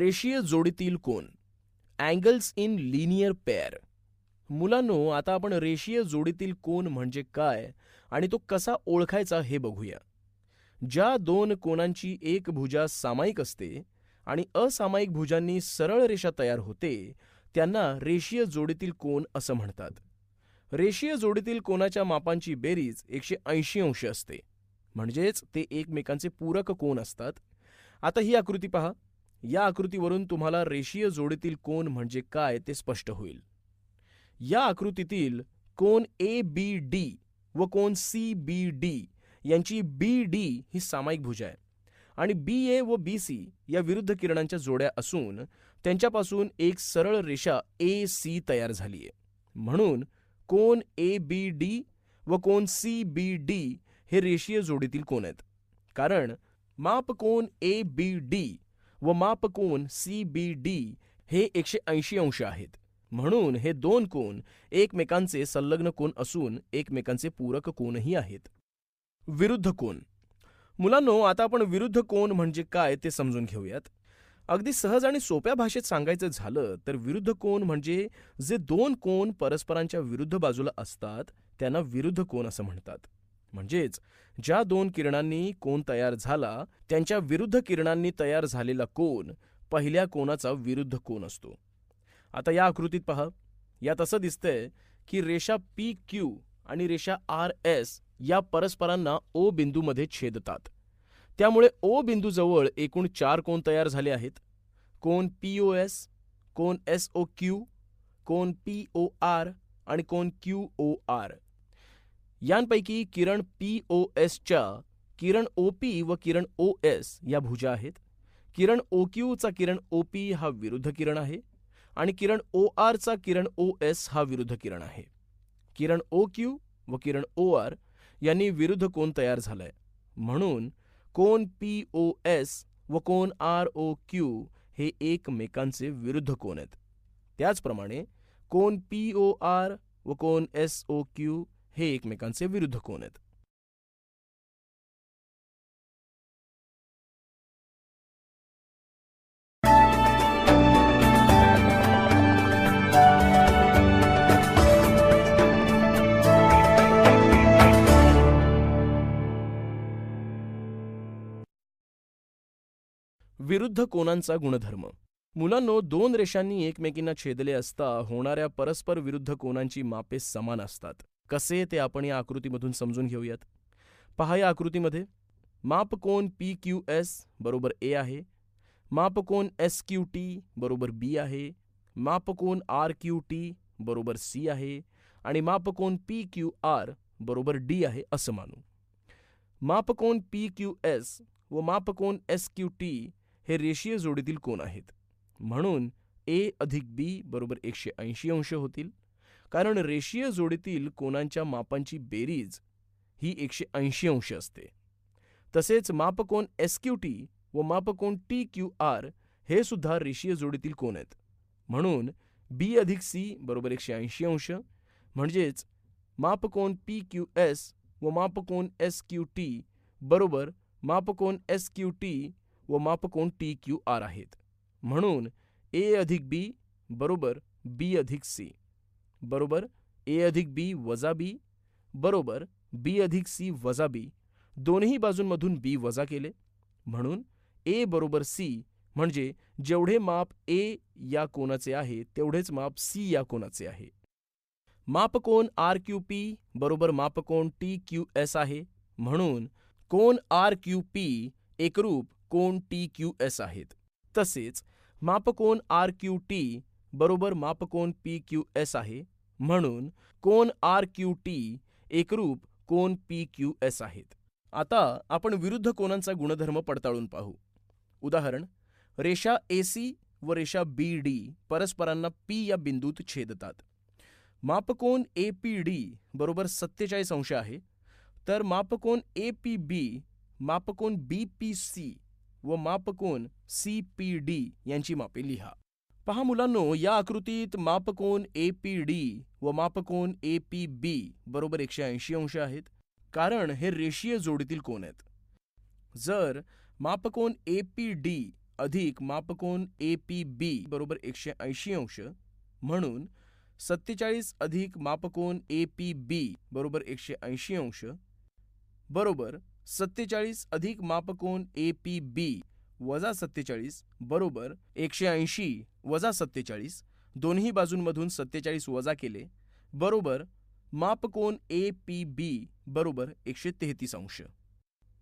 रेषीय जोडीतील कोन. अँगल्स इन लिनियर पेअर मुलांनो आता आपण रेषीय जोडीतील कोन म्हणजे काय आणि तो कसा ओळखायचा हे बघूया. ज्या दोन कोनांची एक भुजा सामायिक असते आणि असामायिक भुजांनी सरळ रेषा तयार होते त्यांना रेषीय जोडीतील कोन असं म्हणतात. रेषीय जोडीतील कोनाच्या मापांची बेरीज एकशे ऐंशी अंश असते. म्हणजेच ते एकमेकांचे पूरक कोन असतात. आता ही आकृती पहा. या आकृतीवरून तुम्हाला रेषीय जोडीतील कोन म्हणजे काय ते स्पष्ट होईल. या आकृतीतील कोन ए बी डी व कोन सी बी डी यांची बी डी ही सामायिक भुजा आहे. आणि बी ए व बी सी या विरुद्ध किरणांच्या जोड्या असून त्यांच्यापासून एक सरळ रेषा ए सी तयार झाली आहे म्हणून कोन ए बी डी व कोन सी बी डी हे रेषीय जोडीतील कोन आहेत. कारण माप कोन ए बी डी व मापकोन सी बी डी हे एकशे ऐंशी अंश आहेत. म्हणून हे दोन कोन एकमेकांचे संलग्न कोन असून एकमेकांचे पूरक कोनही आहेत. विरुद्ध कोन. मुलांनो आता आपण विरुद्ध कोन म्हणजे काय ते समजून घेऊयात. अगदी सहज आणि सोप्या भाषेत सांगायचं झालं तर विरुद्ध कोन म्हणजे जे दोन कोन परस्परांच्या विरुद्ध बाजूला असतात त्यांना विरुद्ध कोन असं म्हणतात. म्हणजेच ज्या दोन किरणांनी कोन तयार झाला त्यांच्या विरुद्ध किरणांनी तयार झालेला कोन पहिल्या कोणाचा विरुद्ध कोण असतो. आता या आकृतीत पहा. यात असं दिसतंय की रेषा पी क्यू आणि रेषा आर एस या परस्परांना ओ बिंदूमध्ये छेदतात. त्यामुळे ओ बिंदूजवळ एकूण चार कोन तयार झाले आहेत. कोण पी ओ एस कोन एस ओ क्यू कोण पी ओ आर आणि कोण क्यू ओ आर यांपैकी किरण पी ओ एसच्या किरण ओ पी व किरण ओ एस या भुजा आहेत. किरण ओ क्यूचा किरण ओ पी हा विरुद्ध किरण आहे आणि किरण ओ आरचा किरण ओ एस हा विरुद्ध किरण आहे. किरण ओ क्यू व किरण ओ आर यांनी विरुद्ध कोन तयार झालाय? म्हणून कोन पी ओ एस व कोन आर ओ क्यू हे एकमेकांचे विरुद्ध कोन आहेत? त्याचप्रमाणे कोन पी ओ आर व कोन एस ओ क्यू हे एकमेकांचे विरुद्ध कोन आहेत? विरुद्ध कोनांचा गुणधर्म? मुलांनो दोन रेषांनी एकमेकींना छेदले असता होणाऱ्या परस्पर विरुद्ध कोनांची मापे समान असतात. कसे ते आपण या आकृतीमधून समजून घेऊयात. पहा या आकृतीमध्ये मापकोन पी क्यू एस बरोबर ए आहे. मापकोन एस क्यू टी बरोबर बी आहे. मापकोन आर क्यू टी बरोबर सी आहे. आणि मापकोन पी क्यू आर बरोबर डी आहे असं मानू. मापकोन पी क्यू एस व मापकोन एस क्यू टी हे रेषीय जोडीतील कोण आहेत. म्हणून ए अधिक बी बरोबर एकशे ऐंशी अंश होतील. कारण रेषीय जोडीतील कोनांच्या मापांची बेरीज ही एकशे ऐंशी अंश असते. तसेच मापकोन एस क्यू टी व मापकोन टी क्यू आर हे सुद्धा रेषीय जोडीतील कोन आहेत. म्हणून बी अधिक सी बरोबर एकशे ऐंशी अंश म्हणजेच मापकोन पी क्यू एस व मापकोन एस क्यू टी बरोबर मापकोन एस क्यू टी व मापकोन टी क्यू आर आहेत. म्हणून ए अधिक बी बरोबर बी अधिक सी बरोबर? ए अधिक बी वजा बी? बरोबर. बी अधिक सी वजा बी. दोन्ही बाजूंमधून बी वजा केले. म्हणून ए बरोबर सी म्हणजे जेवढे माप ए या कोणाचे आहे तेवढेच माप सी या कोनाचे आहे. मापकोन आर क्यू पी बरोबर मापकोन टी क्यू एस आहे. म्हणून कोन आर क्यू पी एकरूप कोन टी क्यू एस आहेत. तसेच मापकोन आर क्यू टी बरोबर मापकोन पी क्यू एस आहे म्हणून कोन आर क्यू टी एकरूप कोन पी क्यू एस आहेत. आता आपण विरुद्ध कोनांचा गुणधर्म पडताळून पाहू. उदाहरण रेषा ए सी व रेषा बी डी परस्परांना पी या बिंदूत छेदतात. मापकोन ए पी डी बरोबर सत्तेचाळीस अंश आहे तर मापकोन ए पी बी मापकोन बी पी सी व मापकोन सी पी डी यांची मापे लिहा. पहा मुलांनो या आकृतीत मापकोन ए पी डी व मापकोन ए पी बी बरोबर एकशे ऐंशी अंश आहेत. कारण हे रेषीय जोडीतील कोण आहेत. जर मापकोन ए पी डी अधिक मापकोन ए पी बी बरोबर एकशे ऐंशी अंश म्हणून सत्तेचाळीस अधिक मापकोन ए पी बी बरोबर एकशे ऐंशी अंश बरोबर सत्तेचाळीस अधिक मापकोन ए पी बी वजा सत्तेचाळीस बरोबर एकशे ऐंशी वजा सत्तेचाळीस. दोन्ही बाजूंमधून सत्तेचाळीस वजा केले. बरोबर मापकोन ए पी बी बरोबर एकशे तेहतीस अंश.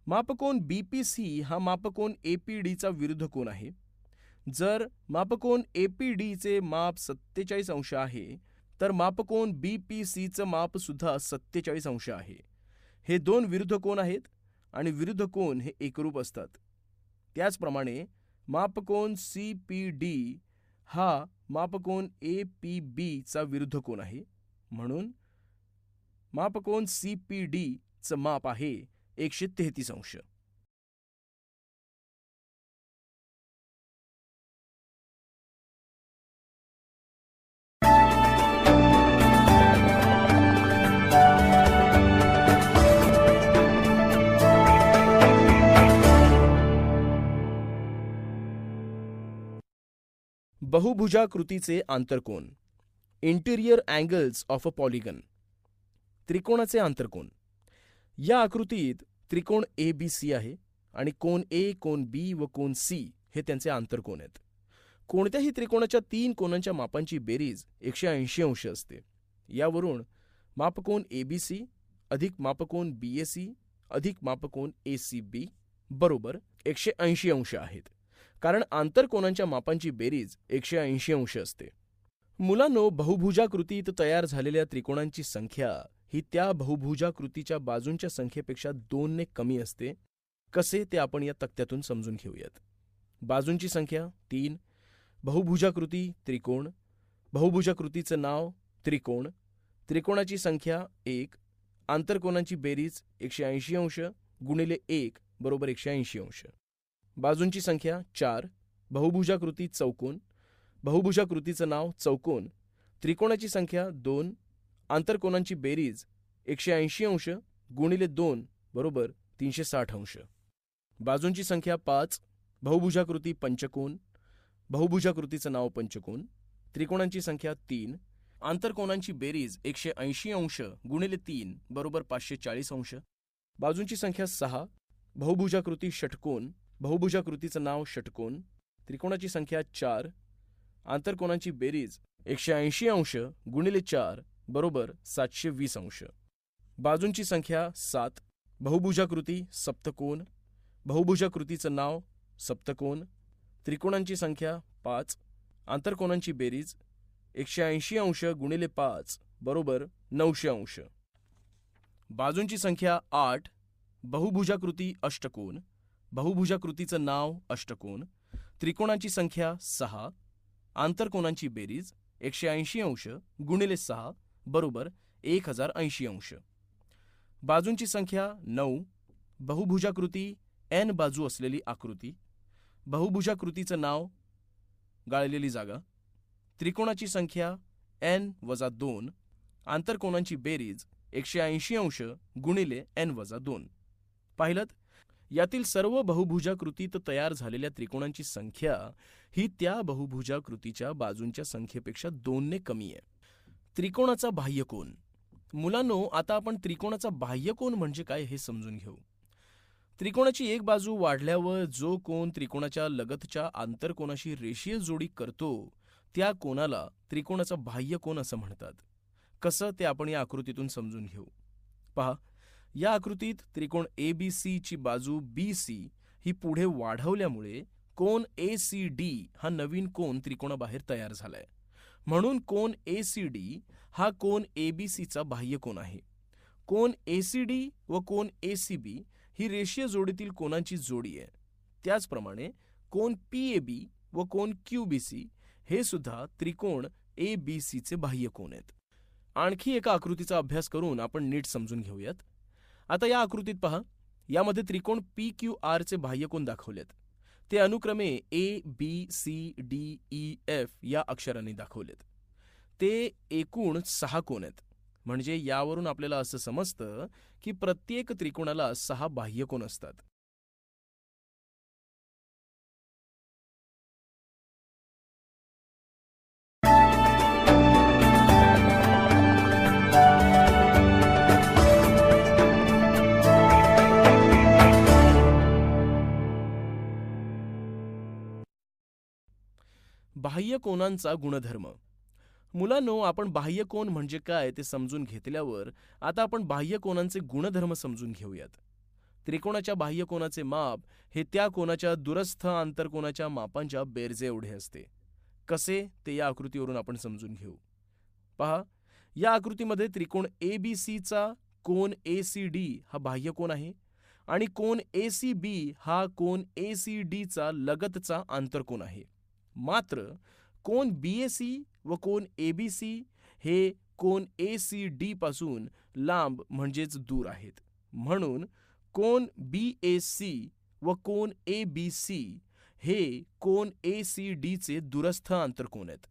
मापकोन बी पी सी हा मापकोन ए पी डीचा विरुद्ध कोन आहे? जर मापकोन ए पी डीचे माप सत्तेचाळीस अंश आहे तर मापकोन बी पी सीचं माप सुद्धा सत्तेचाळीस अंश आहे. हे दोन विरुद्ध कोन आहेत आणि विरुद्ध कोन हे एकरूप असतात. त्याचप्रमाणे मापकोन सी पी डी हा मापकोन ए पी बीचा विरुद्ध कोन आहे. म्हणून मापकोन सी पी डीचं माप आहे एकशे तेहतीस अंश. बहुभुजाकृतीचे आंतरकोन. Interior angles of a polygon त्रिकोणाचे आंतरकोन. या आकृतीत त्रिकोण ए बी सी आहे आणि कोन ए कोन बी व कोन सी हे त्यांचे आंतरकोन आहेत. कोणत्याही त्रिकोणाच्या तीन कोनांच्या मापांची बेरीज एकशे ऐंशी अंश असते. यावरून मापकोन ए बी सी अधिक मापकोन बी ए सी अधिक मापकोन ए सी बी बरोबर एकशे ऐंशी अंश आहेत. कारण आंतरकोनांच्या मापांची बेरीज एकशे ऐंशी अंश असते. मुलांनो बहुभुजाकृतीत तयार झालेल्या त्रिकोणांची संख्या ही त्या बहुभुजाकृतीच्या बाजूंच्या संख्येपेक्षा दोनने कमी असते. कसे ते आपण या तक्त्यातून समजून घेऊयात. बाजूंची संख्या तीन बहुभुजाकृती त्रिकोण बहुभुजाकृतीचं नाव त्रिकोण त्रिकोणाची संख्या एक आंतरकोनांची बेरीज एकशे ऐंशी अंश गुणिले एक बरोबर एकशे ऐंशी अंश. बाजूंची संख्या चार बहुभुजाकृती चौकोन बहुभुजाकृतीचं नाव चौकोन त्रिकोणाची संख्या दोन आंतरकोनांची बेरीज एकशे ऐंशी अंश गुणिले दोन बरोबर तीनशे साठ अंश. बाजूंची संख्या पाच बहुभुजाकृती पंचकोन बहुभुजाकृतीचं नाव पंचकोन त्रिकोणांची संख्या तीन आंतरकोनांची बेरीज एकशे ऐंशी अंश गुणिले तीन बरोबर पाचशे चाळीस अंश. बाजूंची संख्या सहा बहुभुजाकृती षटकोन बहुभुजाकृतीचं नाव षटकोन त्रिकोणाची संख्या चार आंतरकोणांची बेरीज एकशे ऐंशी अंश गुणिले चार बरोबर सातशे वीस अंश. बाजूंची संख्या सात बहुभुजाकृती सप्तकोन बहुभुजाकृतीचं नाव सप्तकोन त्रिकोणांची संख्या पाच आंतरकोणांची बेरीज एकशे ऐंशी अंश गुणिले पाच बरोबर नऊशे अंश. बाजूंची संख्या आठ बहुभुजाकृती अष्टकोन बहुभुजाकृतीचं नाव अष्टकोन त्रिकोणाची संख्या सहा आंतरकोणांची बेरीज एकशे ऐंशी अंश गुणिले सहा बरोबर एक हजार ऐंशी अंश. बाजूंची संख्या नऊ बहुभुजाकृती एन बाजू असलेली आकृती बहुभुजाकृतीचं नाव गाळलेली जागा त्रिकोणाची संख्या एन वजा दोन आंतरकोणांची बेरीज एकशे ऐंशी अंश गुणिले एन वजा दोन. पाहिलं यातील सर्व बहुभुजाकृतीत तयार झालेल्या त्रिकोणांची संख्या ही त्या बहुभुजाकृतीच्या बाजूंच्या संख्येपेक्षा दोनने कमी आहे. त्रिकोणाचा बाह्यकोन मुलांनो आता आपण त्रिकोणाचा बाह्यकोन म्हणजे काय हे समजून घेऊ. त्रिकोणाची एक बाजू वाढल्यावर जो कोण त्रिकोणाच्या लगतच्या आंतरकोणाशी रेषीय जोडी करतो त्या कोणाला त्रिकोणाचा बाह्यकोन असं म्हणतात. कसं ते आपण या आकृतीतून समजून घेऊ. पहा या आकृतीत त्रिकोण ए बी सी ची बाजू बी सी ही पुढे वाढवल्यामुळे कोन ए सी डी हा नवीन कोन त्रिकोणाबाहेर तयार झालाय. म्हणून कोन ए सी डी हा कोन ए बी सीचा बाह्य कोन आहे. कोन ए सी डी व कोन ए सी बी ही रेषीय जोडीतील कोनांची जोडी आहे. त्याचप्रमाणे कोन पी ए बी व कोन क्यू बी सी हे सुद्धा त्रिकोण ए बी सीचे बाह्य कोन आहेत. आणखी एका आकृतीचा अभ्यास करून आपण नीट समजून घेऊयात. आता या आकृतीत पहा. यामध्ये त्रिकोण पी क्यू आरचे बाह्यकोन दाखवलेत. ते अनुक्रमे A B C D E F या अक्षरांनी दाखवलेत. ते एकूण सहा कोण आहेत. म्हणजे यावरून आपल्याला असं समजतं की प्रत्येक त्रिकोणाला सहा बाह्यकोन असतात. बाह्यकोनांचा गुणधर्म. मुलांनो आपण बाह्यकोन म्हणजे काय ते समजून घेतल्यावर आता आपण बाह्यकोनांचे गुणधर्म समजून घेऊयात. त्रिकोणाच्या बाह्यकोनाचे माप हे त्या कोनाच्या दुरस्थ आंतरकोनाच्या मापांच्या बेरजे एवढे असते. कसे? ते या आकृतीवरून आपण समजून घेऊ. पहा या आकृतीमध्ये त्रिकोण ए बी सीचा कोन ए सी डी हा बाह्यकोन आहे आणि कोन ए सी बी हा कोन ए सी डीचा लगतचा आंतरकोन आहे. मात्र कोन बी ए सी व कोन ए बी सी हे कोन ए सी डी पासून लांब म्हणजेच दूर आहेत. म्हणून कोन बी ए सी व कोन ए बी सी हे कोन ए सी डीचे दुरस्थ आंतरकोन आहेत.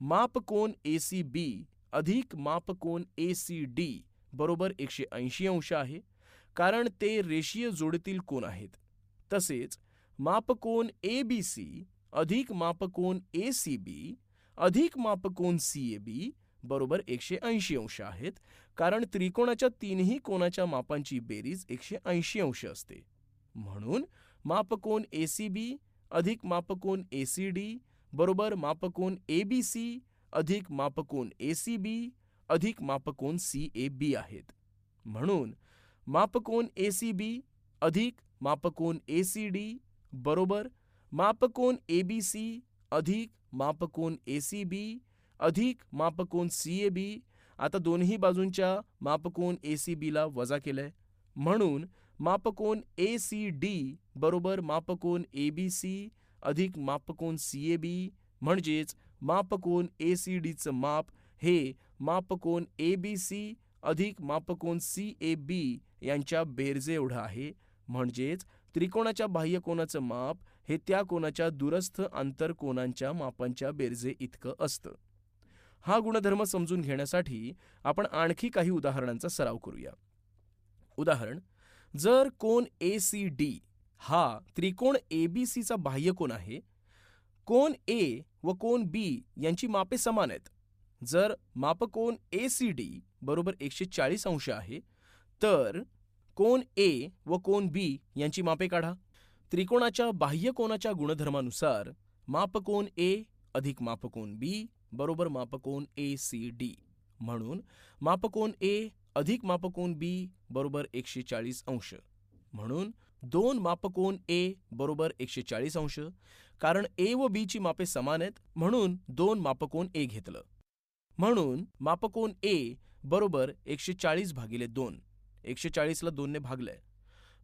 मापकोन ए सी बी अधिक मापकोन ए सी डी बरोबर एकशे ऐंशी अंश आहे कारण ते रेषीय जोडीतील कोण आहेत. तसेच मापकोन ए बी सी अधिक मापकोन ए सी बी अधिक मापकोन सी ए बी बरोबर एकशे ऐंशी अंश आहेत. कारण त्रिकोणाच्या तीनही कोणाच्या मापांची बेरीज एकशे ऐंशी अंश असते. म्हणून मापकोन ए सी बी अधिक मापकोन ए सी डी बरोबर मापकोन ए बी सी अधिक मापकोन ए सी बी अधिक मापकोन सी ए बी आहेत. म्हणून मापकोन ए सी बी अधिक मापकोन ए सी डी बरोबर मापकोन ए बी सी अधिक मापकोन ए सी बी अधिक मापकोन सी ए बी आता दोन्ही बाजूंच्या मापकोन ए सी बीला वजा केलंय. म्हणून मापकोन ए सी डी बरोबर मापकोन ए बी सी अधिक मापकोन सी ए बी म्हणजेच मापकोन ए सी डीचं माप हे मापकोन ए बी सी अधिक मापकोन सी ए बी यांच्या बेरजे एवढं आहे. म्हणजेच त्रिकोणाच्या बाह्यकोनाचं माप हे त्या कोणाच्या दूरस्थ आंतरकोनांच्या मापांच्या बेरजे इतकं असतं. हा गुणधर्म समजून घेण्यासाठी आपण आणखी काही उदाहरणांचा सराव करूया. उदाहरण जर कोन ए सी डी हा त्रिकोण ए बी सीचा बाह्यकोन आहे कोन ए व कोन बी यांची मापे समान आहेत. जर मापकोन ए सी डी बरोबर एकशे चाळीस अंश आहे तर कोन ए व कोन बी यांची मापे काढा. त्रिकोणाच्या बाह्यकोनाच्या गुणधर्मानुसार मापकोन ए अधिक मापकोन बी बरोबर मापकोन ए सी डी म्हणून मापकोन ए अधिक मापकोन बी बरोबर एकशे चाळीस अंश. म्हणून दोन मापकोन ए बरोबर एकशे चाळीस अंश कारण ए व बीची मापे समान आहेत म्हणून दोन मापकोन ए घेतलं. म्हणून मापकोन ए बरोबर एकशे चाळीस भागिले दोन एकशे चाळीसला दोनने भागलंय.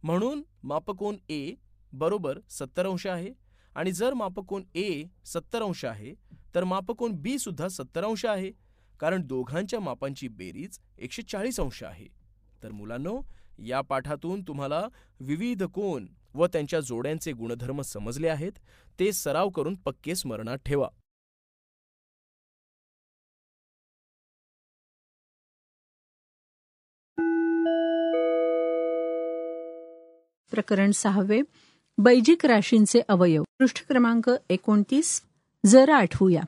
म्हणून मापकोन ए बरोबर सत्तर अंश आहे. आणि जर मापकोन ए सत्तर अंश आहे तर मापकोन बी सुद्धा सत्तर अंश आहे. कारण दोघांच्या मापांची बेरीज एकशे चाळीस अंश आहे. तर मुलांनो या पाठातून तुम्हाला विविध कोन व त्यांच्या जोड्यांचे गुणधर्म समजले आहेत. ते सराव करून पक्के स्मरणात ठेवा. प्रकरण सहावे. बैजिक राशींचे अवयव. पृष्ठ क्रमांक एकोणतीस. जरा आठवूया.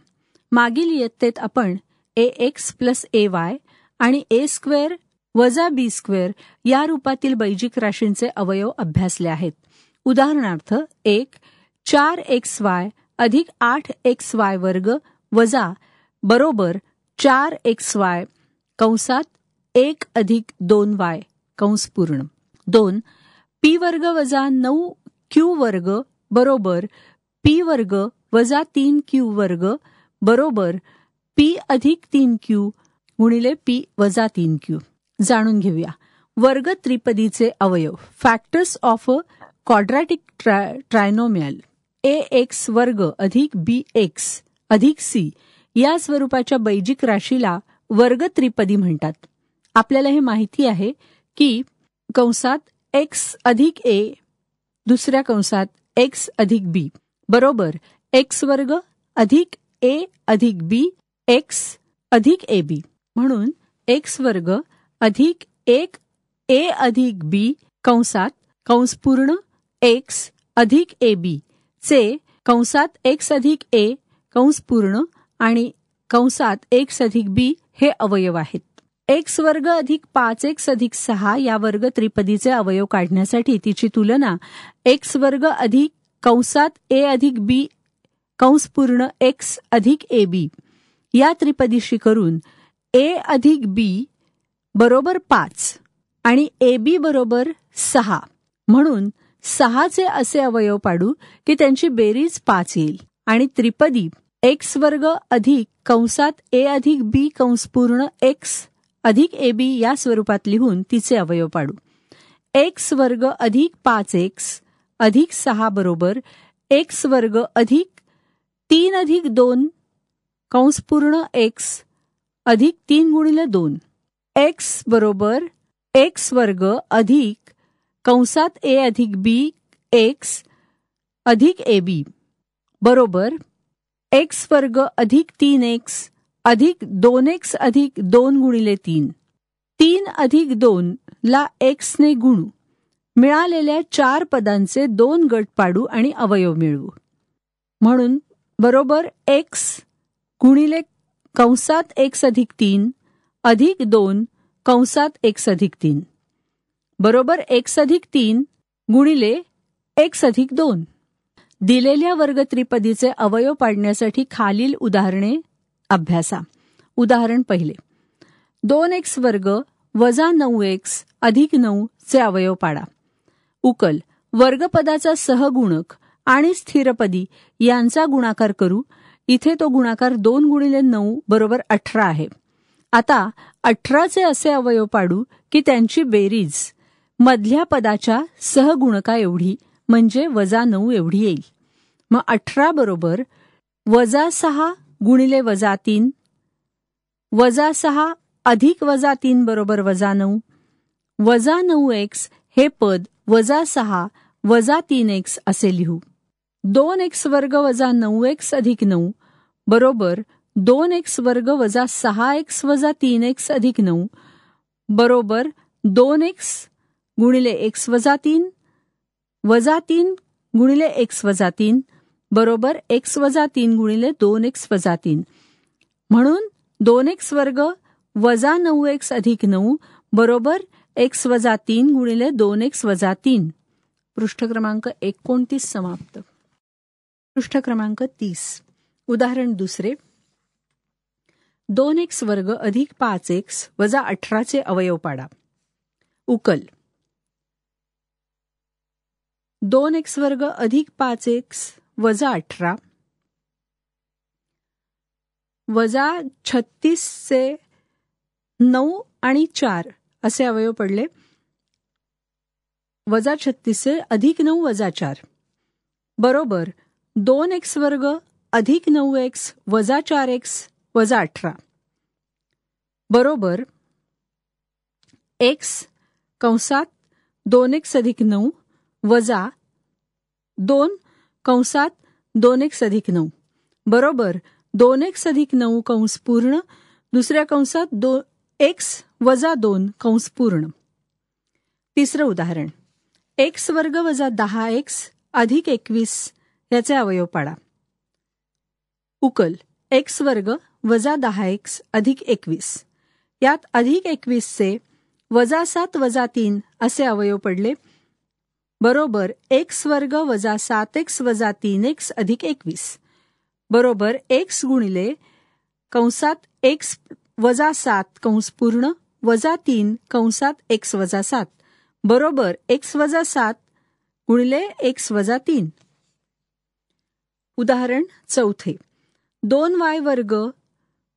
मागील इयत्तेत आपण a x plus a y आणि ए स्क्वेअर वजा बी स्क्वेअर या रूपातील बैजिक राशींचे अवयव अभ्यासले आहेत. उदाहरणार्थ एक चार एक्स वाय अधिक आठ एक्स वाय वर्ग वजा बरोबर चार एक्स वाय कंसात एक अधिक दोन वाय कंस पूर्ण. दोन पी वर्ग वजा नऊ क्यू वर्ग बरोबर पी वर्ग वजा तीन क्यू वर्ग बरोबर पी अधिक तीन क्यू गुणिले पी वजा तीन क्यू जाणून घेऊया. वर्ग त्रिपदीचे अवयव. Factors of a quadratic trinomial A X वर्ग अधिक बी एक्स अधिक सी या स्वरूपाच्या बैजिक राशीला वर्ग त्रिपदी म्हणतात. आपल्याला हे माहिती आहे की कंसात एक्स अधिक ए दुसऱ्या कंसात एक्स अधिक बी बरोबर एक्स वर्ग अधिक ए अधिक बी एक्स अधिक ए बी म्हणून एक्स वर्ग अधिक एक ए अधिक बी कंसात कंस पूर्ण एक्स अधिक ए बी चे कंसात एक्स अधिक ए कंस पूर्ण आणि कंसात एक्स अधिक बी हे अवयव आहेत. एक्स वर्ग अधिक पाच एक्स अधिक सहा या वर्ग त्रिपदीचे अवयव काढण्यासाठी तिची तुलना एक्स वर्ग अधिक कंसात ए अधिक बी कंस पूर्ण एक्स अधिक ए बी. या त्रिपदीशी करून ए अधिक बी बरोबर पाच आणि ए बी बरोबर सहा. म्हणून सहाचे असे अवयव पाडू की त्यांची बेरीज पाच येईल. आणि त्रिपदी एक्स वर्ग अधिक कंसात ए अधिक बी कंस पूर्ण एक्स अधिक ए बी या स्वरूपात लिहून तिचे अवयव पाडू. एक्स वर्ग अधिक पाच एक्स अधिक सहा बरोबर एक्स वर्ग अधिक तीन अधिक दोन कंस पूर्ण एक्स अधिक तीन गुणिले दोन. एक्स बरोबर एक्स वर्ग अधिक कंसात ए अधिक बी एक्स अधिक ए बी बरोबर एक्स वर्ग अधिक तीन एक्स अधिक दोन एक्स अधिक दोन गुणिले तीन. तीन अधिक दोन ला एक्सने गुणू. मिळालेल्या चार पदांचे दोन गट पाडू आणि अवयव मिळवू. म्हणून बरोबर एक्स गुणिले कंसात एक्स अधिक तीन अधिक दोन कंसात एक्स अधिक तीन. बरोबर एक्स अधिक तीन गुणिले एक्स अधिक दोन. दिलेल्या वर्ग त्रिपदीचे अवयव पाडण्यासाठी खालील उदाहरणे अभ्यासा. उदाहरण पहिले. दोन एक्स वर्ग वजा नऊ एक्स अधिक नऊ चे अवयव पाडा. उकल. वर्गपदाचा सहगुणक आणि स्थिरपदी यांचा गुणाकार करू. इथे तो गुणाकार दोन गुणिले नऊ बरोबर अठरा आहे. आता अठराचे असे अवयव पाडू की त्यांची बेरीज मधल्या पदाच्या सहगुणका एवढी म्हणजे वजा नऊ एवढी येईल. मग अठरा बरोबर वजा सहा गुणिले वजा तीन. वजा सहा अधिक वजा तीन बरोबर वजा नऊ. वजा नऊ एक्स हे पद वजा सहा वजा तीन एक्स असे लिहू. दोन एक्स वर्ग वजा नऊ एक्स अधिक नऊ बरोबर दोन एक्स वर्ग वजा सहा एक्स वजा तीन एक्स अधिक नऊ बरोबर दोन एक्स गुणिले एक्स वजा तीन. वजा तीन गुणिले एक्स वजा तीन. बरोबर एक्स वजा तीन गुणिले दोन एक्स वजा तीन. म्हणून दोन एक्स वर्ग वजा नऊ एक्स अधिक नऊ बरोबर एक्स वजा तीन गुणिले दोन एक्स वजा तीन. पृष्ठ क्रमांक एकोणतीस समाप्त. पृष्ठ क्रमांक तीस. उदाहरण दुसरे. दोन एक्स वर्ग अधिक पाच एक्स वजा अठराचे अवयव पाडा. उकल. दोन एक्स वर्ग अधिक पाच एक्स वजा अठरा. वजा छत्तीसचे नऊ आणि चार असे अवयव पडले. वजा छत्तीसचे अधिक नऊ वजा चार. बरोबर दोन एक्स वर्ग अधिक नऊ एक्स वजा चार एक्स वजा अठरा. बरोबर एक्स कंसात दोन एक्स अधिक नऊ वजा दोन कंसात दोन एक्स अधिक नऊ. बरोबर दोन एक्स अधिक नऊ कंस पूर्ण दुसऱ्या कंसात दो एक्स वजा दोन कंस पूर्ण. तिसरं उदाहरण. एक्स वर्ग वजा दहा एक्स अधिक एकवीस याचे अवयव पाडा. उकल. एक्स वर्ग वजा दहा एक्स अधिक एकवीस. यात अधिक एकवीसचे वजा सात वजा तीन असे अवयव पडले. बरोबर एक्स वर्ग वजा सात एक्स वजा तीन एक्स अधिक एकवीस. बरोबर एक्स गुणिले कंसात एक्स वजा सात कंस पूर्ण वजा तीन कंसात एक्स वजा सात. बरोबर एक्स वजा सात गुणिले एक्स वजा तीन. उदाहरण चौथे. दोन वाय वर्ग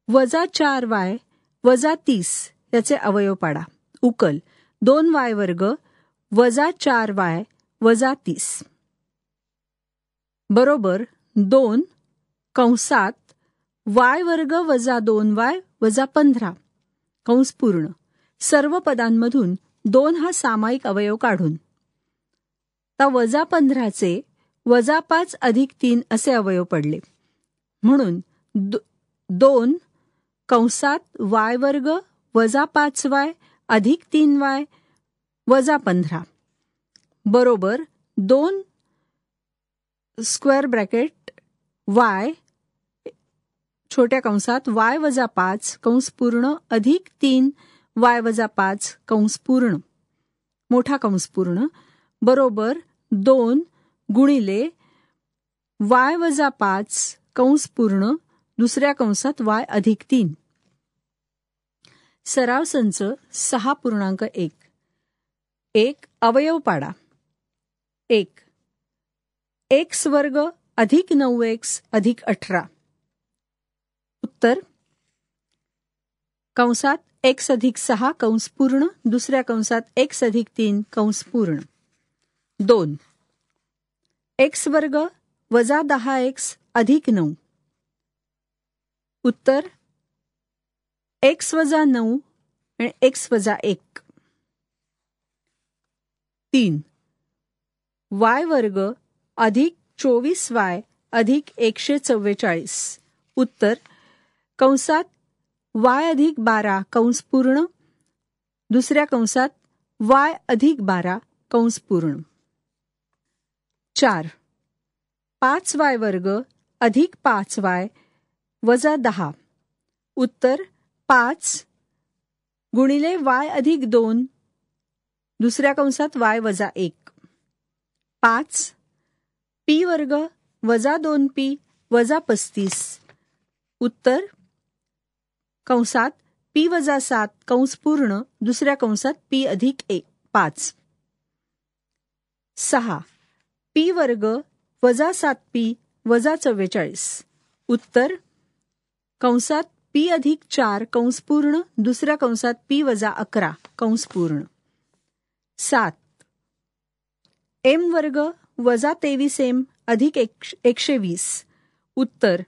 वजा चार वाय वजा तीस याचे अवयव पाडा. उकल. दोन वाय वर्ग वजा चार वाय वजा तीस. बरोबर दोन कंसात वाय वर्ग वजा दोन वाय वजा पंधरा. कंस पूर्ण. सर्व पदांमधून दोन हा सामायिक अवयव काढून. आता वजा पंधराचे वजा पाच अधिक तीन असे अवयव पडले. म्हणून दो, दोन कंसात वाय वर्ग वजा पाच वाय अधिक तीन वाय वजा पंधरा. बरोबर दोन स्क्वेअर ब्रॅकेट वाय छोट्या कंसात वाय वजा पाच कंस पूर्ण अधिक तीन वाय वजा पाच कंस पूर्ण. मोठा कंस पूर्ण. बरोबर दोन गुणिले वाय वजा पाच कंस पूर्ण दुसऱ्या कंसात वाय अधिक तीन. सराव संच सहा पूर्णांक एक. एक अवयव पाडा. एक. एक्स वर्ग अधिक नऊ एक्स अधिक अठरा. उत्तर. कंसात एक्स अधिक सहा कंस पूर्ण दुसऱ्या कंसात एक्स अधिक तीन कंस पूर्ण. दोन. एक्स वर्ग वजा दहा एक्स अधिक नऊ. उत्तर. एक्स वजा नऊ आणि एक्स वजा एक. तीन. वाय वर्ग अधिक चोवीस वाय अधिक एकशे चव्वेचाळीस. उत्तर कंसात वाय अधिक बारा कंस पूर्ण. दुसऱ्या कंसात वाय अधिक बारा कंस पूर्ण. चार. पाच वाय वर्ग अधिक पाच वाय वजा दहा. उत्तर पाच गुणिले वाय अधिक दोन दुसऱ्या कंसात वाय वजा एक. पाच. पी वर्ग वजा दोन पी वजा पस्तीस. उत्तर. कंसात पी वजा सात कंस पूर्ण दुसऱ्या कंसात पी अधिक एक. पाच. सहा. पी वर्ग वजा सात पी वजा चव्वेचाळीस. उत्तर. कंसात पी अधिक चार कंस पूर्ण दुसऱ्या कंसात पी वजा अकरा कंस पूर्ण. सात. एम वर्ग वजा तेवीस एम अधिक एकशे वीस. उत्तर.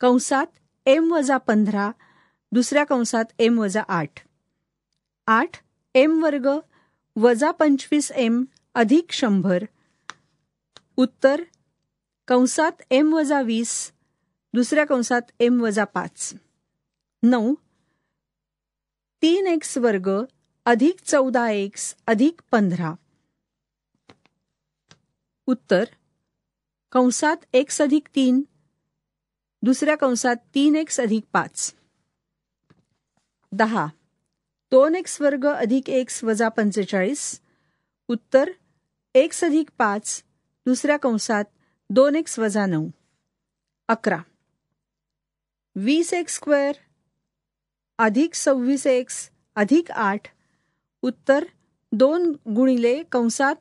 कंसात एम वजा पंधरा दुसऱ्या कंसात एम वजा आठ. आठ एम वर्ग वजा पंचवीस एम अधिक शंभर. उत्तर. कंसात एम वजा वीस दुसऱ्या कंसात एम वजा पाच. नऊ. तीन एक्स वर्ग अधिक चौदा एक्स अधिक पंधरा. उत्तर कंसात एक्स अधिक तीन दुसऱ्या कंसात तीन एक्स अधिक पाच. दहा दोन एक्स वर्ग अधिक एक्स वजा पंचेचाळीस. उत्तर एक्स अधिक पाच दुसऱ्या कंसात दोन एक्स वजा नऊ. अकरा वीस एक्स स्क्वेअर अधिक सव्वीस एक्स अधिक आठ. उत्तर दोन गुणिले कंसात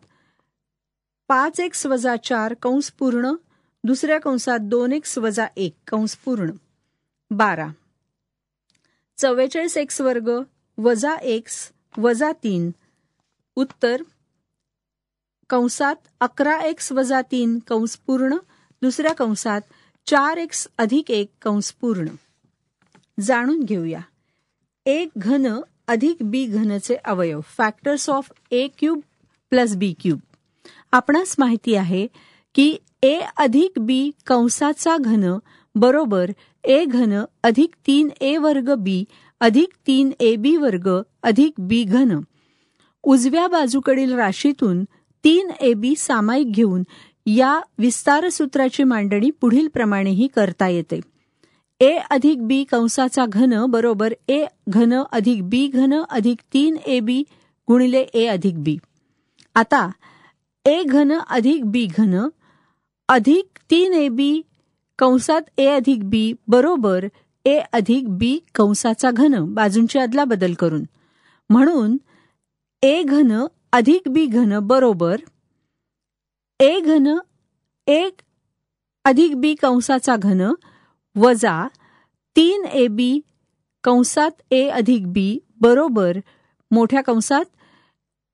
पाच एक्स वजा चार कंस पूर्ण दुसऱ्या कंसात दोन एक्स वजा एक कंस पूर्ण. बारा. चव्वेचाळीस एक्स वर्ग वजा एक्स वजा तीन. उत्तर कंसात अकरा एक्स वजा तीन कंस पूर्ण दुसऱ्या कंसात चार एक्स अधिक एक कंस पूर्ण. जाणून घेऊया. एक घन अधिक बी घनचे अवयव. Factors of a cube plus b cube आपणास माहिती आहे की ए अधिक बी कंसाचा घन बरोबर ए घन अधिक तीन ए वर्ग बी अधिक तीन ए बी वर्ग अधिक बी घन. उजव्या बाजूकडील राशीतून तीन ए बी सामायिक घेऊन या विस्तार सूत्राची मांडणी पुढील प्रमाणेही करता येते. ए अधिक बी कंसाचा घन बरोबर ए घन अधिक बी घन अधिक तीन ए बी गुणिले ए अधिक बी. आता ए घन अधिक बी घन अधिक तीन ए बी कंसात ए अधिक बी बरोबर ए अधिक बी कंसाचा घन बाजूंची अदला बदल करून. म्हणून ए घन अधिक बी घन बरोबर ए घन एक अधिक बी कंसाचा घन वजा तीन ए बी कंसात ए अधिक बी बरोबर मोठ्या कंसात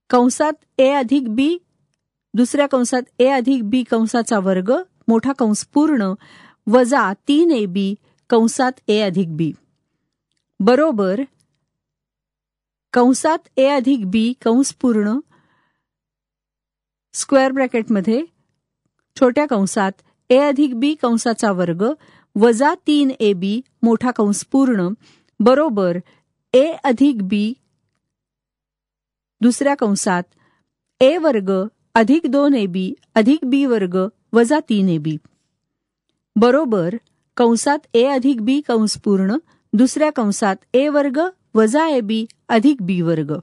कंसात ए अधिक बी दुसऱ्या कंसात ए अधिक बी कंसाचा वर्ग मोठा कंस पूर्ण वजा तीन ए बी कंसात ए अधिक बी. बरोबर कंसात ए अधिक बी कंस पूर्ण स्क्वेअर ब्रॅकेटमध्ये छोट्या कंसात ए अधिक बी कंसाचा वर्ग वजा तीन ए बी मोठा कंस पूर्ण बरोबर ए अधिक बी दुसऱ्या कंसात ए वर्ग अधिक दोन ए बी अधिक बी वर्ग वजा तीन ए बी. बरोबर कंसात ए अधिक बी कंस पूर्ण दुसऱ्या कंसात ए वर्ग वजा ए बी अधिक बी वर्ग.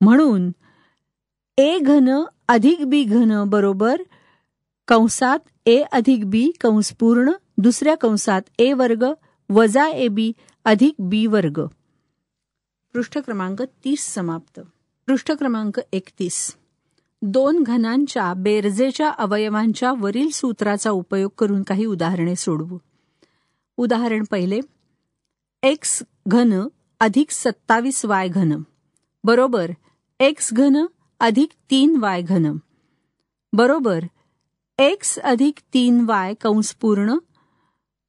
म्हणून ए घन अधिक बी घन बरोबर कंसात ए अधिक बी कंस पूर्ण दुसऱ्या कंसात ए वर्ग वजा ए बी अधिक बी वर्ग. पृष्ठ क्रमांक तीस समाप्त. पृष्ठ क्रमांक एकतीस. दोन घनांच्या बेरजेच्या अवयवांच्या वरील सूत्राचा उपयोग करून काही उदाहरणे सोडवू. उदाहरण पहिले. एक्स घन अधिक सत्तावीस वाय घन. बरोबर. एक्स घन अधिक तीन वाय घन. बरोबर. एक्स अधिक तीन वाय कंस पूर्ण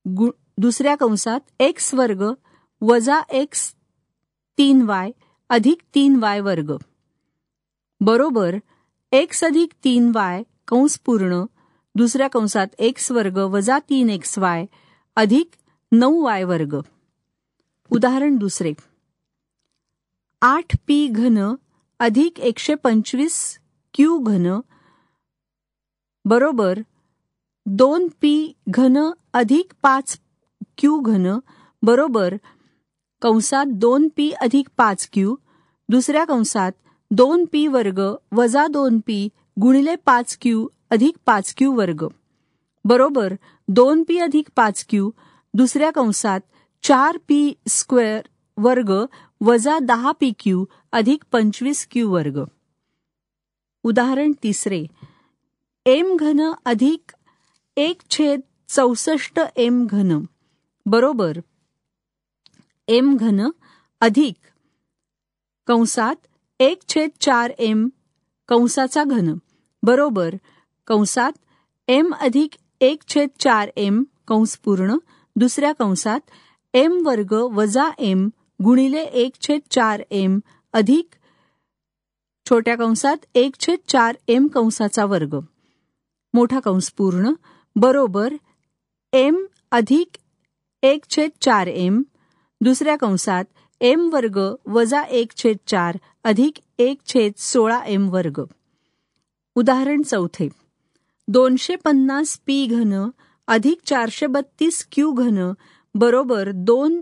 गु दुसऱ्या कंसात एक्स वर्ग वजा एक्स तीन वाय अधिक तीन वाय वर्ग. बरोबर एक्स अधिक तीन वाय कंस पूर्ण दुसऱ्या कंसात एक्स वर्ग वजा तीन एक्स वाय अधिक नऊ वाय वर्ग. उदाहरण दुसरे. आठ पी घन अधिक एकशे पंचवीस क्यू घन. बरोबर दोन पी घन अधिक पाच क्यू घन बरोबर कंसात दोन पी अधिक पाच क्यू दुसऱ्या कंसात दोन पी वर्ग वजा दोन पी गुणिले पाच क्यू अधिक पाच क्यू वर्ग. बरोबर दोन पी अधिक पाच क्यू दुसऱ्या कंसात चार पी स्क्वेअर वर्ग वजा दहा पी क्यू अधिक पंचवीस क्यू वर्ग. उदाहरण तिसरे. एम घन अधिक एक छेद चौसष्ट एम घन. बरोबर. एम घन अधिक कंसात एक छेद चार एम कंसाचा घन. बरोबर. कंसात एम अधिक एक छेद चार एम कंस पूर्ण दुसऱ्या कंसात एम वर्ग वजा एम गुणिले एक छेद चार एम अधिक छोट्या कंसात एक छेद चार एम कंसाचा वर्ग. मोठा कंस पूर्ण बरोबर. एम अधिक एक छेद चार एम दुसऱ्या कंसात एम वर्ग वजा एक छेद चार अधिक एक छेद सोळा एम वर्ग. उदाहरण चौथे. दोनशे पन्नास पी घन अधिक चारशे बत्तीस क्यू घन बरोबर दोन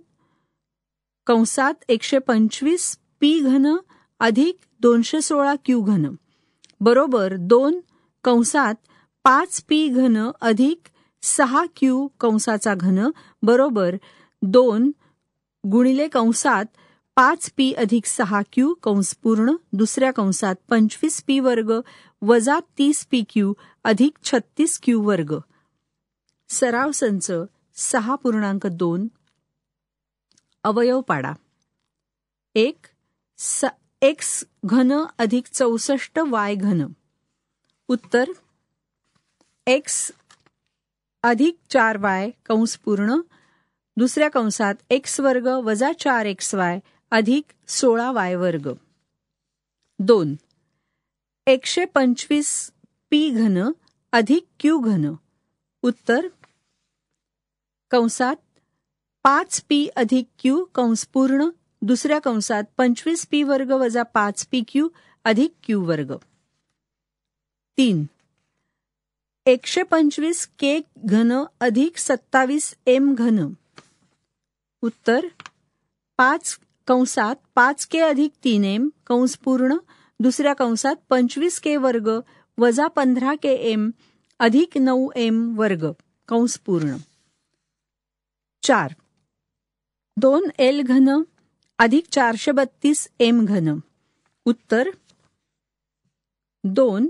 कंसात एकशे पंचवीस पी घन अधिक दोनशे सोळा क्यू घन बरोबर दोन कंसात पाच पी घन अधिक सहा क्यू कंसाचा घन बरोबर दोन गुणिले कंसात पाच पी अधिक सहा क्यू कंस पूर्ण दुसऱ्या कंसात पंचवीस पी वर्ग वजा तीस पी क्यू अधिक छत्तीस क्यू वर्ग. सराव संच सहा पूर्णांक दोन. अवयव पाडा. एक स एक्स घन अधिक चौसष्ट वाय घन. उत्तर एक्स अधिक चार वाय कंस पूर्ण. दुसऱ्या कंसात एक्स वर्ग वजा चार एक्स वाय अधिक सोळा वाय वर्ग. दोन. एकशे पंचवीस पी घन अधिक क्यू घन. उत्तर. कंसात पाच पी अधिक क्यू कंस पूर्ण. दुसऱ्या कंसात पंचवीस पी वर्ग वजा पाच पी क्यू अधिक क्यू वर्ग. तीन. एकशे पंचवीस के घन अधिक सत्तावीस एम घन. उत्तर पाच कंसात पाच के अधिक तीन एम कंस पूर्ण. दुसऱ्या कंसात पंचवीस के वर्ग वजा पंधरा के एम अधिक नऊ एम वर्ग कंस पूर्ण. चार दोन एल घन अधिक चारशे बत्तीस एम घन. उत्तर दोन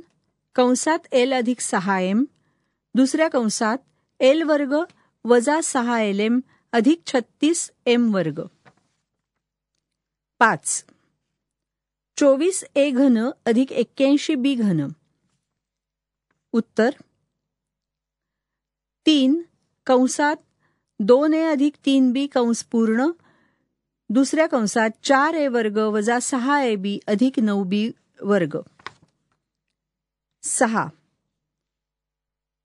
कंसात एल अधिक सहा एम दुसऱ्या कंसात एल वर्ग वजा सहा एल एम अधिक छत्तीस एम वर्ग. पाच. चोवीस ए घन अधिक एक्क्याऐंशी बी घन. उत्तर. तीन कंसात दोन ए अधिक तीन बी कंस पूर्ण दुसऱ्या कंसात चार ए वर्ग वजा सहा ए बी अधिक नऊ बी वर्ग. सहा.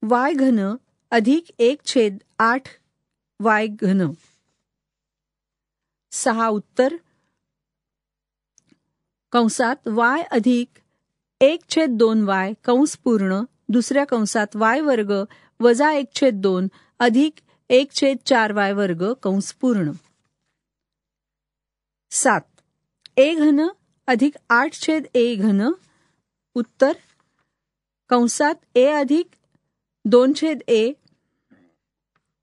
वाय घन अधिक एक छेद आठ वाय घन. सहा उत्तर. कंसात वाय अधिक एक छेद दोन वाय कंस पूर्ण दुसऱ्या कंसात वाय वर्ग वजा एक छेद दोन अधिक एक छेद चार वाय वर्ग कंस पूर्ण. सात. ए घन अधिक आठ छेद ए घन. उत्तर. कंसात ए अधिक दोन छेद ए.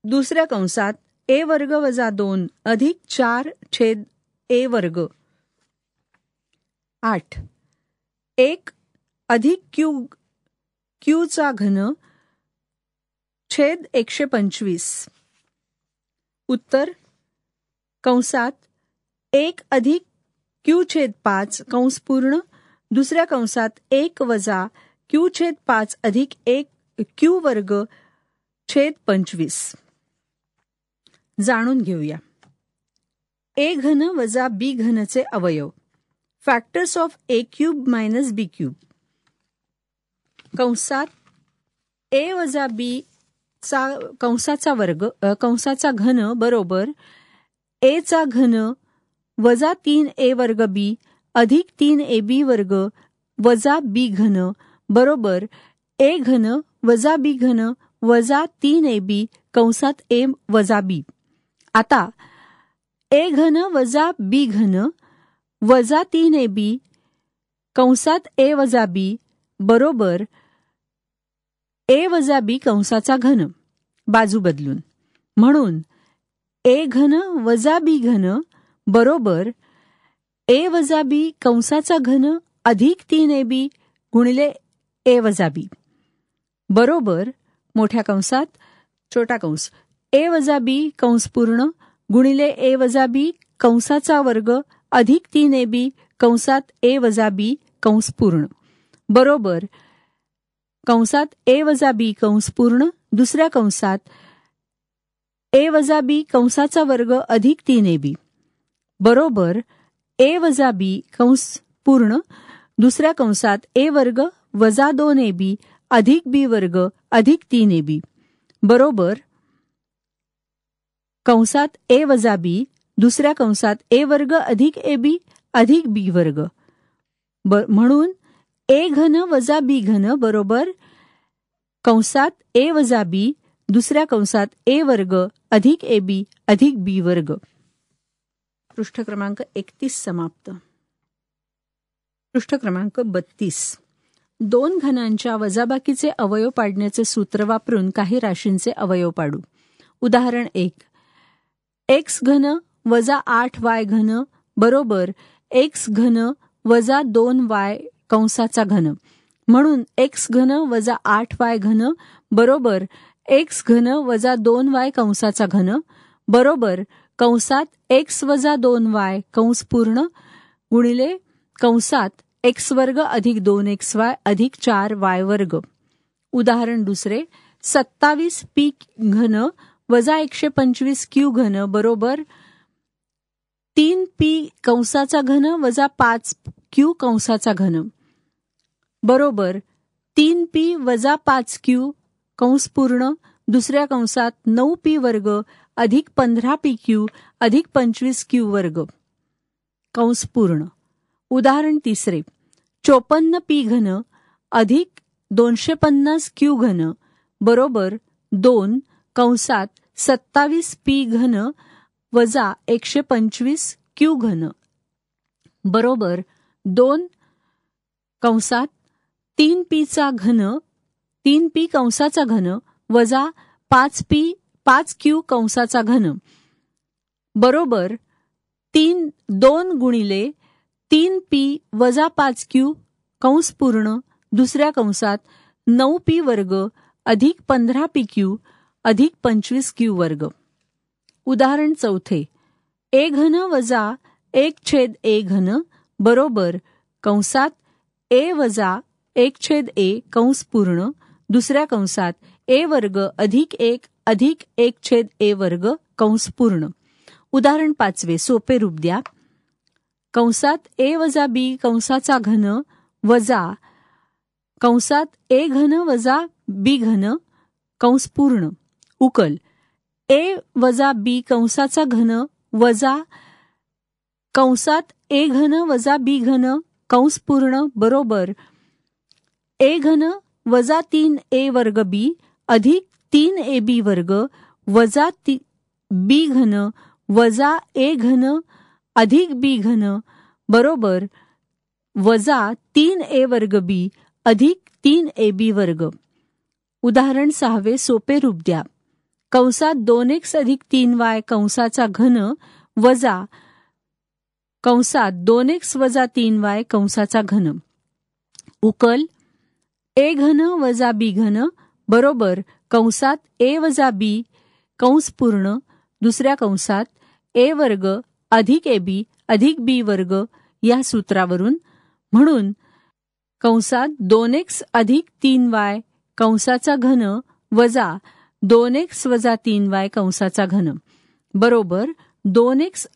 दुसऱ्या कंसात ए वर्ग वजा दोन अधिक चार छेद ए वर्ग. आठ. एक अधिक क्यू क्यूचा घन छेद एकशे पंचवीस. उत्तर. कंसात एक अधिक क्यू छेद पाच कंस पूर्ण दुसऱ्या कंसात एक वजा क्यू छेद पाच अधिक एक क्यू वर्ग छेद पंचवीस. जाणून घेऊया. ए घन वजा बी घनचे अवयव. Factors of a cube minus b cube कंसात ए वजा बी चा कंसाचा वर्ग कंसाचा घन बरोबर ए चा घन वजा तीन ए वर्ग बी अधिक तीन ए बी वर्ग वजा बी घन बरोबर ए घन वजा बी घन वजा तीन ए बी कंसात ए वजा बी. आता ए घन वजा बी घन वजा तीन ए बी कंसात ए वजा बी बरोबर ए वजा बी कंसाचा घन बाजू बदलून. म्हणून ए घन वजा बी घन बरोबर ए वजा बी कंसाचा घन अधिक तीन ए बी गुणिले ए वजा बी. बरोबर मोठ्या कंसात छोटा कंस. ए वजा बी कंस पूर्ण गुणिले ए वजा बी कंसाचा वर्ग अधिक तीन ए बी कंसात ए वजा बी कंस पूर्ण. बरोबर कंसात ए वजा बी कंस पूर्ण दुसऱ्या कंसात ए वजा बी कंसाचा वर्ग अधिक तीन ए बी. बरोबर ए वजा बी कंस पूर्ण दुसऱ्या कंसात ए वर्ग वजा दोन ए बी अधिक बी वर्ग अधिक तीन ए बी. बरोबर? कंसात ए वजा बी दुसऱ्या कंसात ए वर्ग अधिक ए बी अधिक बी वर्ग. ब- म्हणून ए घन वजा बी घन बरोबर? कंसात ए वजा बी दुसऱ्या कंसात ए वर्ग अधिक ए बी अधिक बी वर्ग. पृष्ठ क्रमांक एकतीस समाप्त. पृष्ठ क्रमांक बत्तीस. दोन घनांच्या वजाबाकीचे अवयव पाडण्याचे सूत्र वापरून काही राशींचे अवयव पाडू. उदाहरण एक. एक्स घन वजा आठ वाय घन बरोबर एक्स घन वजा दोन वाय कंसाचा घन. म्हणून एक्स घन वजा आठ वाय घन बरोबर एक्स घन वजा दोन वाय कंसाचा घन बरोबर कंसात एक्स वजा दोन वाय कंस पूर्ण गुणिले कंसात एक्स वर्ग अधिक दोन एक्स वाय अधिक चार वाय वर्ग. उदाहरण दुसरे सत्तावीस पी घन वजा एकशे पंचवीस क्यू घन बरोबर तीन पी कंसाचा घन वजा पाच क्यू कंसाचा घन. बरोबर तीन पी वजा पाच क्यू कंस पूर्ण दुसऱ्या कंसात नऊ पी वर्ग अधिक पंधरा पी क्यू अधिक पंचवीस क्यू वर्ग. कंस पूर्ण. उदाहरण तिसरे. चोपन्न पी घन अधिक दोनशे पन्नास क्यू घन बरोबर दोन कंसात सत्तावीस पी घन वजा एकशे पंचवीस क्यू घन बरोबर दोन कंसात तीन पीचा घन तीन पी कंसाचा घन वजा पाच पी पाच क्यू कंसाचा घन बरोबर तीन दोन गुणिले तीन पी वजा पाच क्यू कंस पूर्ण दुसऱ्या कंसात नऊ पी वर्ग अधिक पंधरा पी क्यू अधिक पंचवीस क्यू वर्ग. उदाहरण चौथे. ए घन वजा एक छेद ए घन बरोबर कंसात ए वजा एक छेद ए कंस पूर्ण दुसऱ्या कंसात ए वर्ग अधिक एक अधिक एक छेद ए वर्ग कंस पूर्ण. उदाहरण पाचवे सोपे रूप द्या. कंसात ए वजा बी कंसाचा घन वजा कंसात ए घन वजा बी घन कंस पूर्ण. उकल. ए वजा बी कंसाचा घन वजा कंसात ए घन वजा बी घन कंस पूर्ण बरोबर. ए घन वजा तीन ए वर्ग बी अधिक तीन ए बी वर्ग वजा ती बी घन वजा ए घन अधिक बी घन बरोबर वजा तीन ए वर्ग बी अधिक तीन ए बी वर्ग. उदाहरण सहावे सोपे रूप द्या. कंसात दोन एक्स अधिक तीन वाय कंसाचा घन वजा कंसात दोन एक्स वजा तीन वाय कंसाचा घन. उकल ए घन वजा बी घन बरोबर कंसात ए वजा बी कंस पूर्ण दुसऱ्या कंसात ए वर्ग अधिक ए बी अधिक बी वर्ग या सूत्रावरून. म्हणून कंसात दोन एक्स अधिक तीन वाय कंसाचा घन वजा दोन एक्स वजा तीन वाय कंसाचा घन. बरोबर दोन एक्स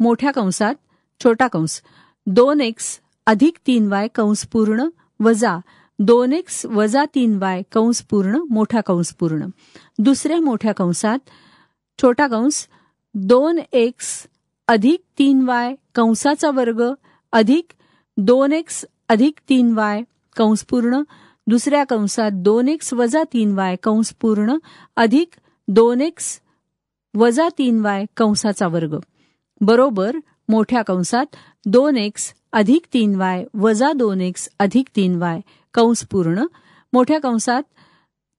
मोठ्या कंसात छोटा कंस. दोन एक्स अधिक तीन वाय कंस पूर्ण वजा दोन एक्स वजा तीन वाय कंस पूर्ण मोठा कंस पूर्ण. दुसऱ्या मोठ्या कंसात छोटा कंस दोन एक्स अधिक तीन वाय कंसाचा वर्ग अधिक दोन एक्स अधिक तीन वाय कंस पूर्ण. दुसऱ्या कंसात दोन एक्स वजा तीन वाय कंस पूर्ण. अधिक दोन एक्स वजा तीन वाय कंसाचा वर्ग. बरोबर मोठ्या कंसात दोन एक्स अधिक तीन वाय वजा दोन एक्स अधिक तीन वाय कंस पूर्ण. मोठ्या कंसात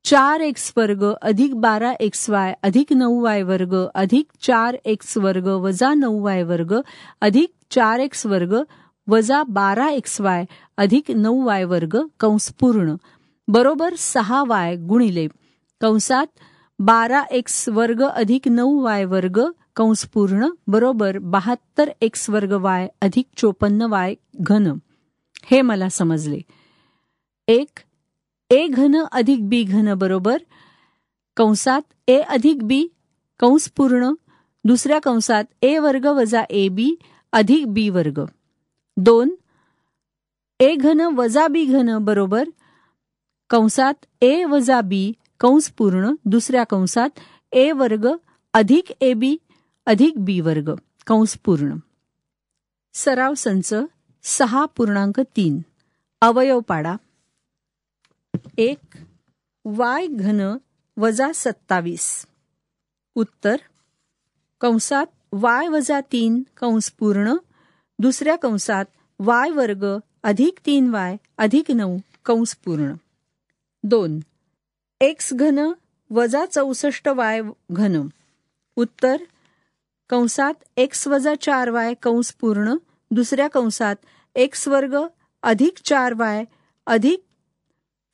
चार एक्स वर्ग अधिक बारा एक्स वाय अधिक नऊ वाय वर्ग अधिक चार एक्स वर्ग वजा नऊ वाय वर्ग अधिक चार एक्स वर्ग वजा बारा एक्स वाय अधिक नऊ वाय वर्ग कंस पूर्ण. बरोबर सहा वाय गुणिले कंसात बारा एक्स वर्ग अधिक नऊ वाय वर्ग कंस पूर्ण बरोबर बहात्तर एक्स वर्ग वाय अधिक चोपन्न वाय घन. हे मला समजले. एक ए घन अधिक बी घन बरोबर कंसात ए अधिक बी कंस पूर्ण दुसऱ्या कंसात ए वर्ग वजा ए बी अधिक बी वर्ग. दोन ए घन वजा बी घन बरोबर कंसात ए वजा बी कंस पूर्ण दुसऱ्या कंसात ए वर्ग अधिक ए बी अधिक बी वर्ग कंस पूर्ण. सराव संच सहा पूर्णांक तीन. अवयव पाडा. एक वाय घन वजा सत्तावीस. उत्तर कंसात वाय वजा तीन कंस पूर्ण दुसऱ्या कंसात वाय वर्ग अधिक तीन वाय अधिक नऊ कंस पूर्ण. दोन एक्स घन वजा चौसष्ट वाय घन. उत्तर कंसात एक्स वजा चार वाय कंस पूर्ण दुसऱ्या कंसात एक्स वर्ग अधिक चार वाय अधिक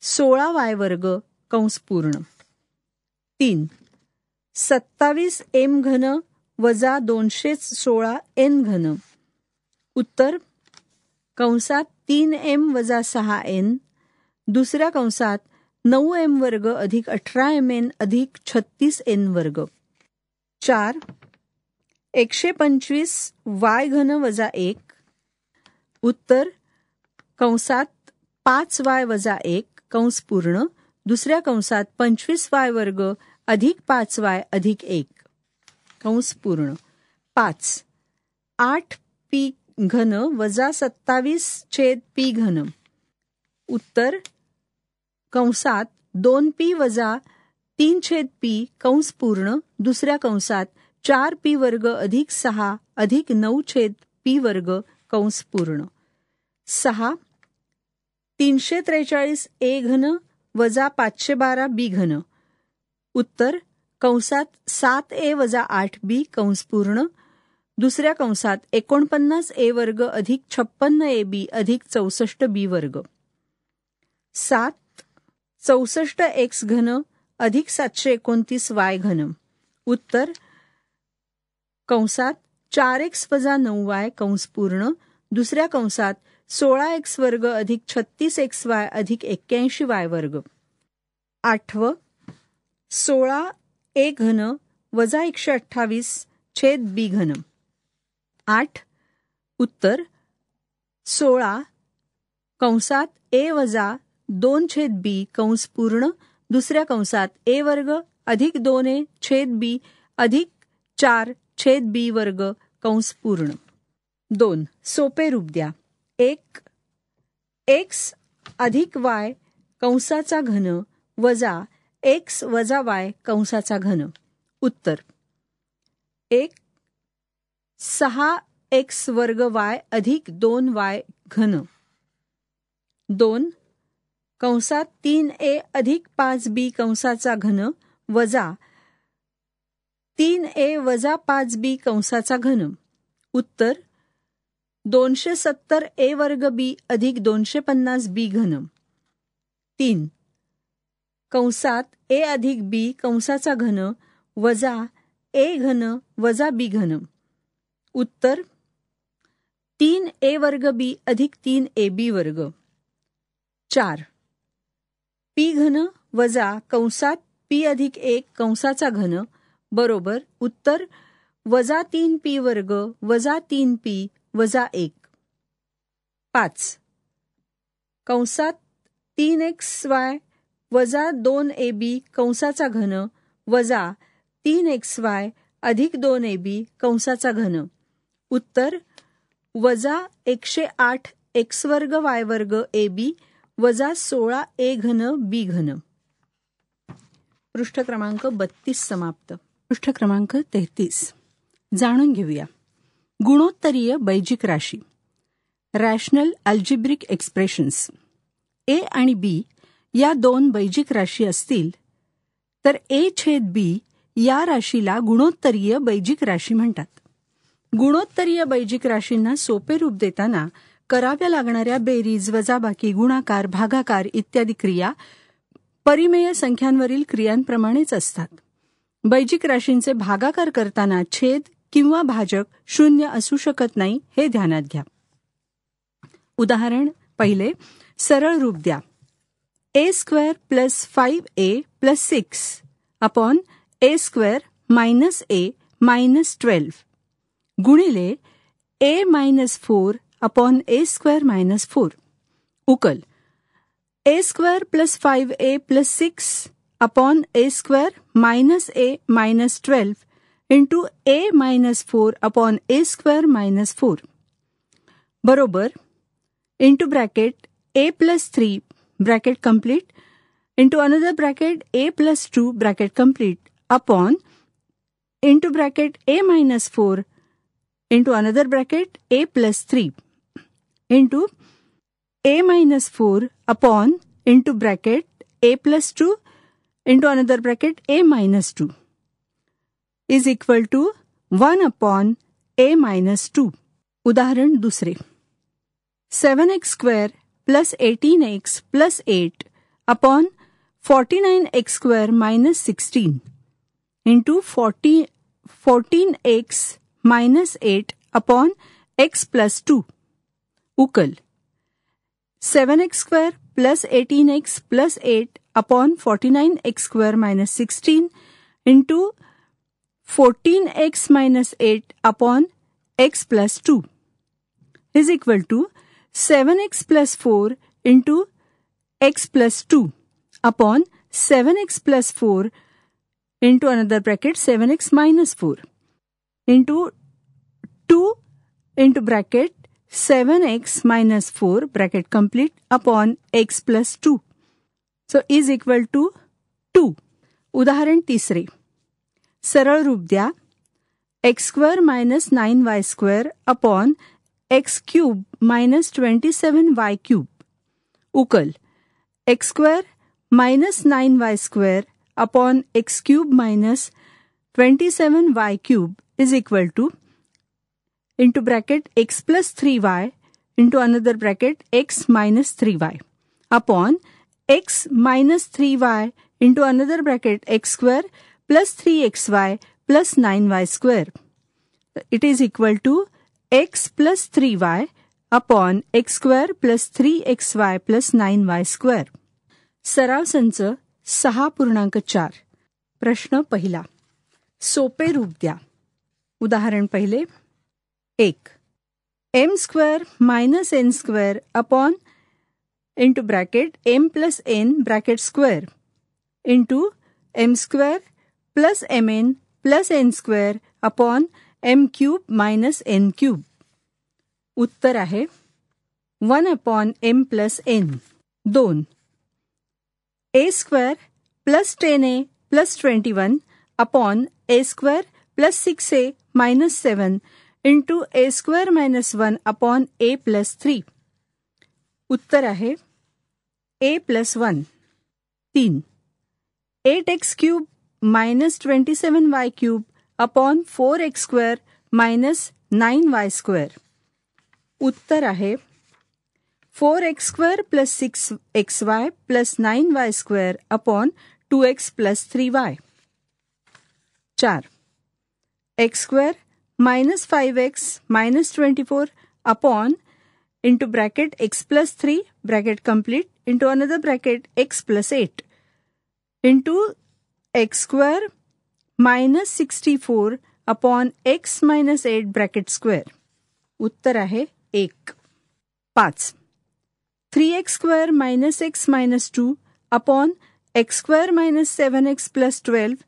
सोळा वाय वर्ग कंस पूर्ण. तीन. सत्तावीस एम घन वजा दोनशे सोळा एन घन. उत्तर. कंसात तीन एम वजा सहा एन. दुसऱ्या कंसात नऊ एम वर्ग अधिक अठरा एम एन अधिक छत्तीस एन वर्ग. चार. एकशे पंचवीस वाय घन वजा एक. उत्तर. कंसात पाच वाय वजा एक. कंस पूर्ण दुसऱ्या कंसात पंचवीस वाय वर्ग अधिक पाच वाय अधिक एक. कंस पूर्ण. पाच. आठ पी घन वजा सत्तावीस छेद पी घन. उत्तर. कंसात दोन पी वजा तीन छेद पी कंस पूर्ण दुसऱ्या कंसात चार पी वर्ग अधिक सहा अधिक नऊ छेद पी वर्ग कंस पूर्ण. सहा. तीनशे त्रेचाळीस ए घन वजा पाचशे बारा बी घन. उत्तर कंसात सात ए वजा आठ बी कंस पूर्ण. दुसऱ्या कंसात एकोणपन्नास ए वर्ग अधिक छप्पन्न ए बी अधिक चौसष्ट बी वर्ग. सात चौसष्ट एक्स घन अधिक सातशे एकोणतीस वाय घन. उत्तर कंसात चार एक्स वजा नऊ वाय कंस पूर्ण. दुसऱ्या कंसात सोळा एक्स वर्ग अधिक छत्तीस एक्स वाय अधिक एक्क्याऐंशी वाय वर्ग. आठवं सोळा ए घन वजा एकशे अठ्ठावीस छेद बी घन. आठ उत्तर सोळा कंसात ए वजा दोन छेद बी कंस पूर्ण दुसऱ्या कंसात ए वर्ग अधिक दोन ए छेद बी अधिक चार छेद बी वर्ग कंस पूर्ण. दोन सोपे रूप द्या. एक एक्स अधिक वाय कंसाचा घन वजा एक्स वजा वाय कंसाचा घन. उत्तर. एक सहा एक्स वर्ग वाय अधिक दोन वाय घन. दोन कंसात तीन ए अधिक पाच बी कंसाचा घन वजा तीन ए वजा पाच बी कंसाचा घन. उत्तर. दोनशे सत्तर ए वर्ग बी अधिक दोनशे पन्नास बी घन तीन. कंसात ए अधिक बी कंसाचा घन वजा ए घन वजा बी घन उत्तर. तीन ए वर्ग बी अधिक तीन ए बी वर्ग. चार. पी घन वजा कंसात पी अधिक एक कंसाचा घन बरोबर. उत्तर. वजा तीन पी वर्ग वजा तीन पी वजा एक. पाच. कंसात तीन एक्स वाय वजा दोन ए बी कंसाचा घन वजा तीन एक्स वाय अधिक दोन ए बी कंसाचा घन. उत्तर वजा एकशे आठ एक्स वर्ग वाय वर्ग ए बी वजा सोळा ए घन बी घन. पृष्ठ क्रमांक बत्तीस समाप्त. पृष्ठ क्रमांक तेहतीस. जाणून घेऊया. गुणोत्तरीय बैजिक राशी. रॅशनल अल्जिब्रिक एक्सप्रेशन्स ए आणि बी या दोन बैजिक राशी असतील तर ए छेद बी या राशीला गुणोत्तरीय बैजिक राशी म्हणतात. गुणोत्तरीय बैजिक राशींना सोपे रूप देताना कराव्या लागणाऱ्या बेरीज वजाबाकी गुणाकार भागाकार इत्यादी क्रिया परिमेय संख्यांवरील क्रियांप्रमाणेच असतात. बैजिक राशींचे भागाकार करताना छेद किंवा भाजक शून्य असू शकत नाही हे ध्यानात घ्या. उदाहरण पहिले सरळ रूप द्या. A square plus five a plus six upon a square minus a minus twelve गुणिले a minus four upon a square minus four उकल. A square plus five a plus six upon a square minus a minus twelve into a minus four upon a square minus four बरोबर into bracket a plus three bracket complete into another bracket a plus 2 bracket complete upon into bracket a minus 4 into another bracket a plus 3 into a minus 4 upon into bracket a plus 2 into another bracket a minus 2 is equal to one upon a minus two उदाहरण दुसरे. Seven x square plus eighteen x plus eight upon forty nine x square minus sixteen into forty fourteen x minus eight upon x plus two उकल. Seven x square plus eighteen x plus eight upon forty nine x square minus sixteen into 14x minus 8 upon x plus 2 is equal to 7x plus 4 into x plus 2 upon 7x plus 4 into another bracket 7x minus 4 into 2 into bracket 7x minus 4 bracket complete upon x plus 2. So is equal to 2. उदाहरण तिसरे सरळ रूप द्या. X square minus nine y square upon x cube minus twenty seven y cube उकल x square minus nine y square upon x cube minus twenty seven y cube is equal to into bracket x plus three y into another bracket x minus three y upon x minus three y into another bracket x square plus three x y plus nine y square. It is equal two x plus three y upon x square plus three x y plus nine y square. सराव संच सहा पूर्णांक चार. प्रश्न पहिला. सोपे रूप द्या. उदाहरण पहिले. एक. M square minus n square upon into bracket m plus n bracket square into m square plus m n plus n square upon m cube minus n cube उत्तर आहे one upon m plus n दोन. A square plus ten a plus twenty one upon a square plus six a minus seven into a square minus one upon a plus three उत्तर आहे ए plus one तीन. Eight x cube minus twenty seven y cube upon four x square minus nine y square उत्तर आहे four x square plus six x y plus nine y square upon two x plus three y चार x square minus five x minus twenty four upon into bracket x plus three bracket complete into another bracket x plus eight into x square minus sixty four upon x minus eight bracket square उत्तर आहे एक। पाच। Three x square minus x minus two upon x square minus seven x plus twelve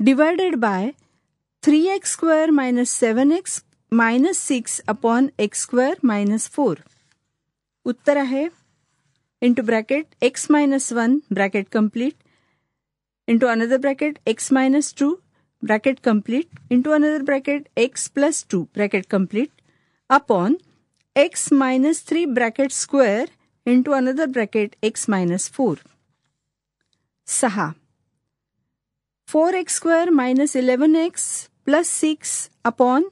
divided by three x square minus seven x minus six upon x square minus four. उत्तर आहे। Into bracket, x minus one, bracket complete into another bracket x minus two bracket complete into another bracket x plus two bracket complete upon x minus three bracket square into another bracket x minus four सहा four x square minus eleven x plus six upon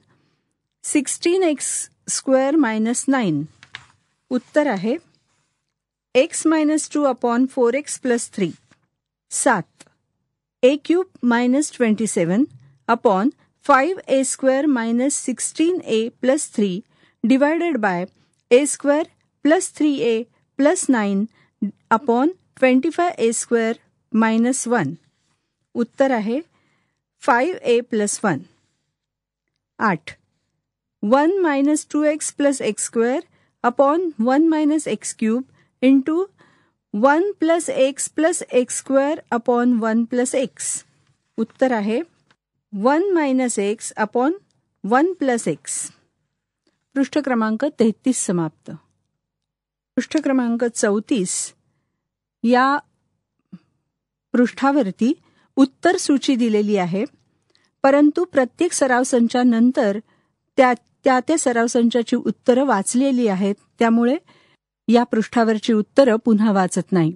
sixteen x square minus nine उत्तर आहे x minus two upon four x plus three सात a cube minus twenty seven upon five a square minus sixteen a plus three divided by a square plus three a plus nine upon twenty five a square minus one उत्तर आहे five ए plus one आठ. One minus two x plus x square upon one minus x cube into one plus x plus x square upon one plus x. उत्तर आहे one minus x upon one plus x. पृष्ठ क्रमांक तेहतीस समाप्त. पृष्ठ क्रमांक चौतीस. या पृष्ठावरती उत्तर सूची दिलेली आहे. परंतु प्रत्येक सराव संचानंतर त्या त्या त्या सराव संचाची उत्तरं वाचलेली आहेत. त्यामुळे या पृष्ठावरची उत्तरं पुन्हा वाचत नाही.